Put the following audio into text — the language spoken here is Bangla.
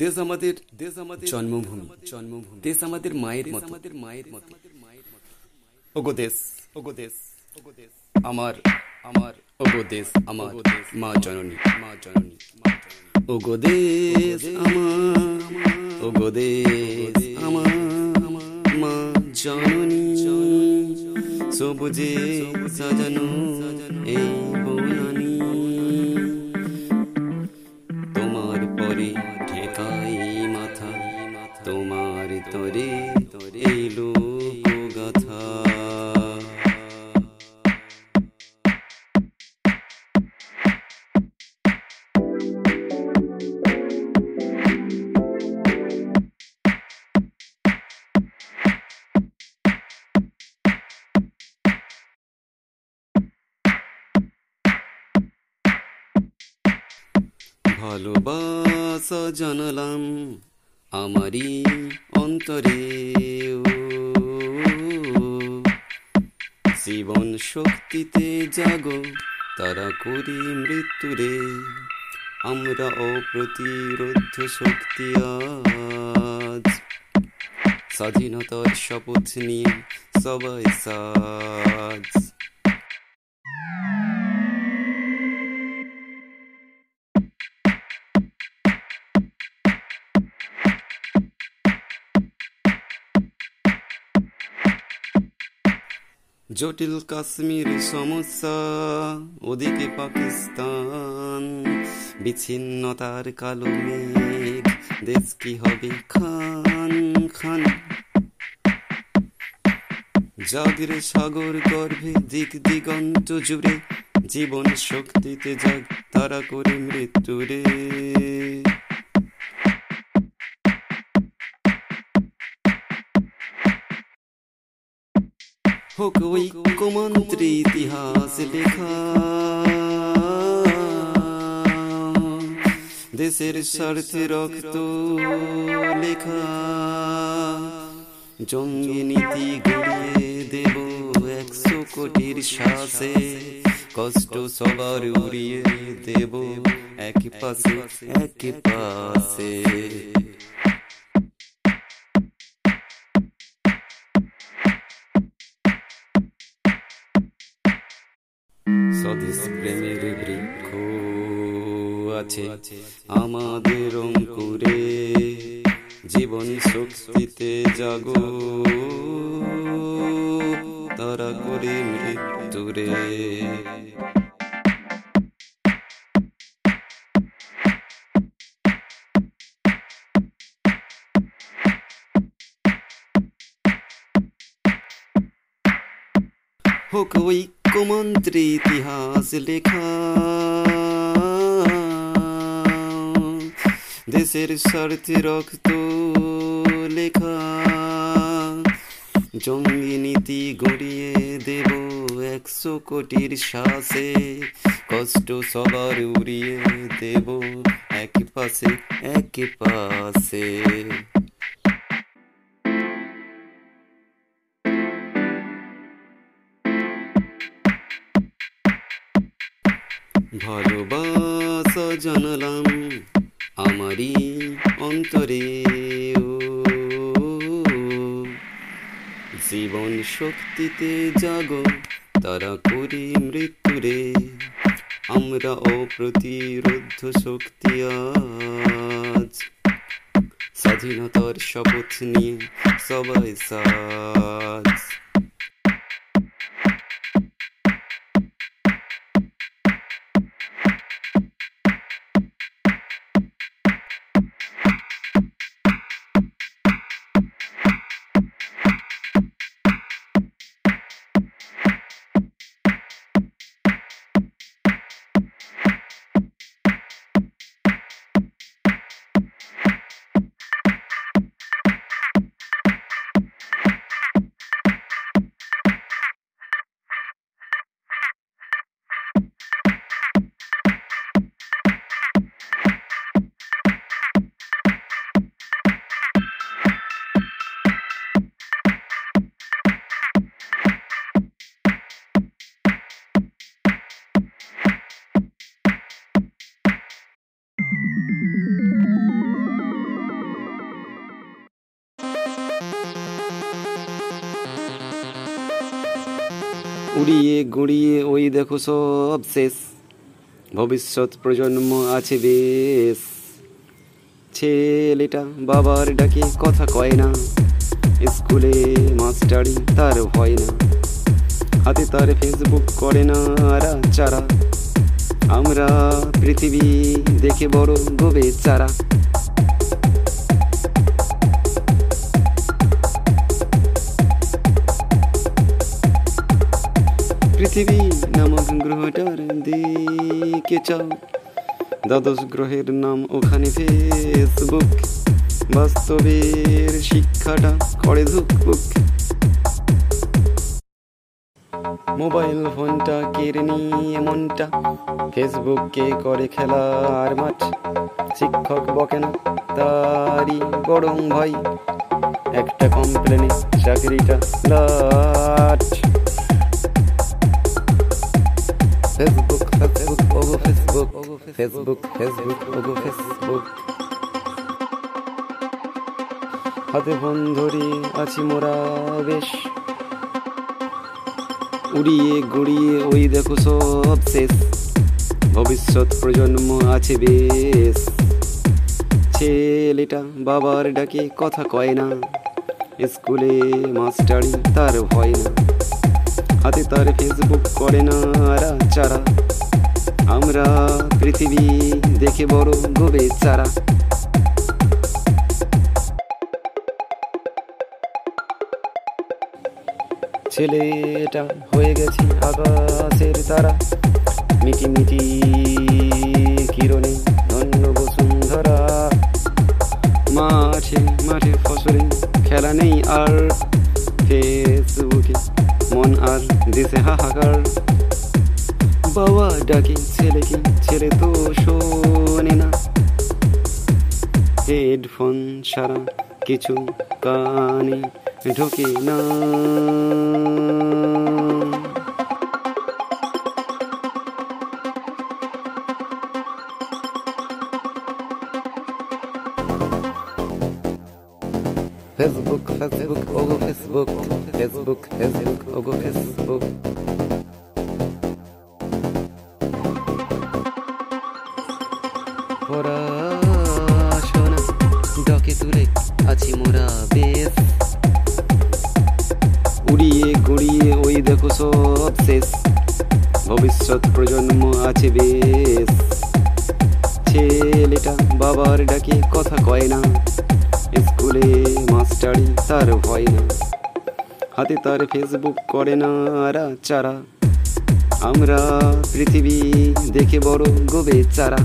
দেশ আমাদের দেশ আমাদের জন্মভূমি জন্মভূমি। দেশ আমাদের মায়ের মতো। আমাদের মায়ের মতো ওগো দেশ ওগো দেশ ওগো দেশ। আমার আমার, ওগো দেশ, আমার মা জননী মা জননী। ওগো দেশ আমার, ওগো দেশ আমার মা জননী। সবুজে সাজানো এই বনানী। ভালোবাসা জানালাম আমারই অন্তরে। জীবন শক্তিতে জাগো, তারা করি মৃত্যুরে। আমরা অপ্রতিরোধ শক্তি আজ। স্বাধীনতার শপথ নিয়ে সবাই সাজ। জটিল কাশ্মীর সমস্যা, ওদিকে পাকিস্তান। বিচ্ছিন্নতার কালো মেঘ, দেশ কি হবে খান খান? জাগরে সাগর গর্ভে দিক দিগন্ত জুড়ে, জীবন শক্তিতে জাগ তারা করে মৃত্যুরে। হোক ঐক্যমন্ত্রী ইতিহাস লেখা। দেশের স্বার্থে রক্ত লেখা। জঙ্গি নীতি গড়িয়ে দেব একশো কোটির শ্বাসে কষ্ট সবার উড়িয়ে দেব এক পাশে এক পাশে। স্বদেশ প্রেমের বৃক্ষ আছে আমাদের অঙ্কুরে। জীবন শক্তিতে জাগো। তারা করে মৃত্যুরে হোক ঐক্যমন্ত্রী ইতিহাস লেখা। দেশের স্বার্থে রক্ত লেখা। জঙ্গি নীতি গড়িয়ে দেব একশো কোটির শ্বাসে কষ্ট সবার উড়িয়ে দেব এক পাশে এক পাশে। ভালোবাসা জানালাম আমারই অন্তরে, ও। জীবন শক্তিতে জাগো, তারা করি মৃত্যুরে আমরা অপ্রতিরোধ শক্তি আজ। স্বাধীনতার শপথ নিয়ে সবাই সাজ। উড়িয়ে গুড়িয়ে ওই দেখো সব শেষ। ভবিষ্যৎ প্রজন্ম আছে বেশ। ছেলেটা বাবার ডাকে কথা কয় না। স্কুলে মাস্টারি তার ভয় না। হাতে তার ফেসবুক করে না আরা চারা আমরা পৃথিবী দেখে বড় গোবে চারা পৃথিবী নামক গ্রহটার দিকে চাও। দ্বাদশ গ্রহের নাম ওখানে ফেসবুক। বাস্তবের শিক্ষাটা করে ধুকপুক মোবাইল ফোনটা কেড়ে নিয়ে মনটা ফেসবুকে করে খেলার মাঠ। শিক্ষক বকে না, তারই বরং ভয় একটা কমপ্লেনে চাকরিটা লাট। হাতে ফোন ধরে আছি মোরা বেশ। উড়িয়ে গুড়িয়ে, ওই দেখো সব শেষ। ভবিষ্যৎ প্রজন্ম আছে বেশ। ছেলেটা বাবার ডাকে কথা কয় না। স্কুলে মাস্টারি তার ভয় না। হাতে তার ফেসবুক করে না চারা। আমরা পৃথিবী দেখে বড় গোবে চারা। ছেলেটা হয়ে গেছে আকাশের তারা। মিটি মিটি কিরণে ধন্য বসুন্ধরা। মাঠে মাঠে ফসলে খেলা নেই আর। ফেসবুকে মন আর দেশে হাহাকার। বাবা ডাকে ছেলেকে ছেলে তো শোনে না। হেডফোন ছাড়া কিছু কানে ঢোকে না। ফেসবুক ওগো ফেসবুক পড়াশোনা ওই দেখো সব ভবিষ্যৎ প্রজন্ম আছে বেশ। ছেলেটা বাবার ডাকে কথা কয় না। স্কুলে মাস্টারি তার ভয় না। হাতে তার ফেসবুক করে না চারা আমরা পৃথিবী দেখে বড় গোবে চারা